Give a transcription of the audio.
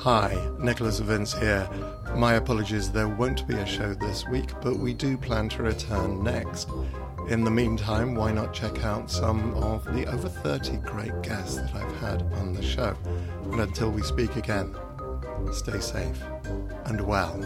Hi, Nicholas Vince here. My apologies, there won't be a show this week, but we do plan to return next. In the meantime, why not check out some of the over 30 great guests that I've had on the show? And until we speak again, stay safe and well.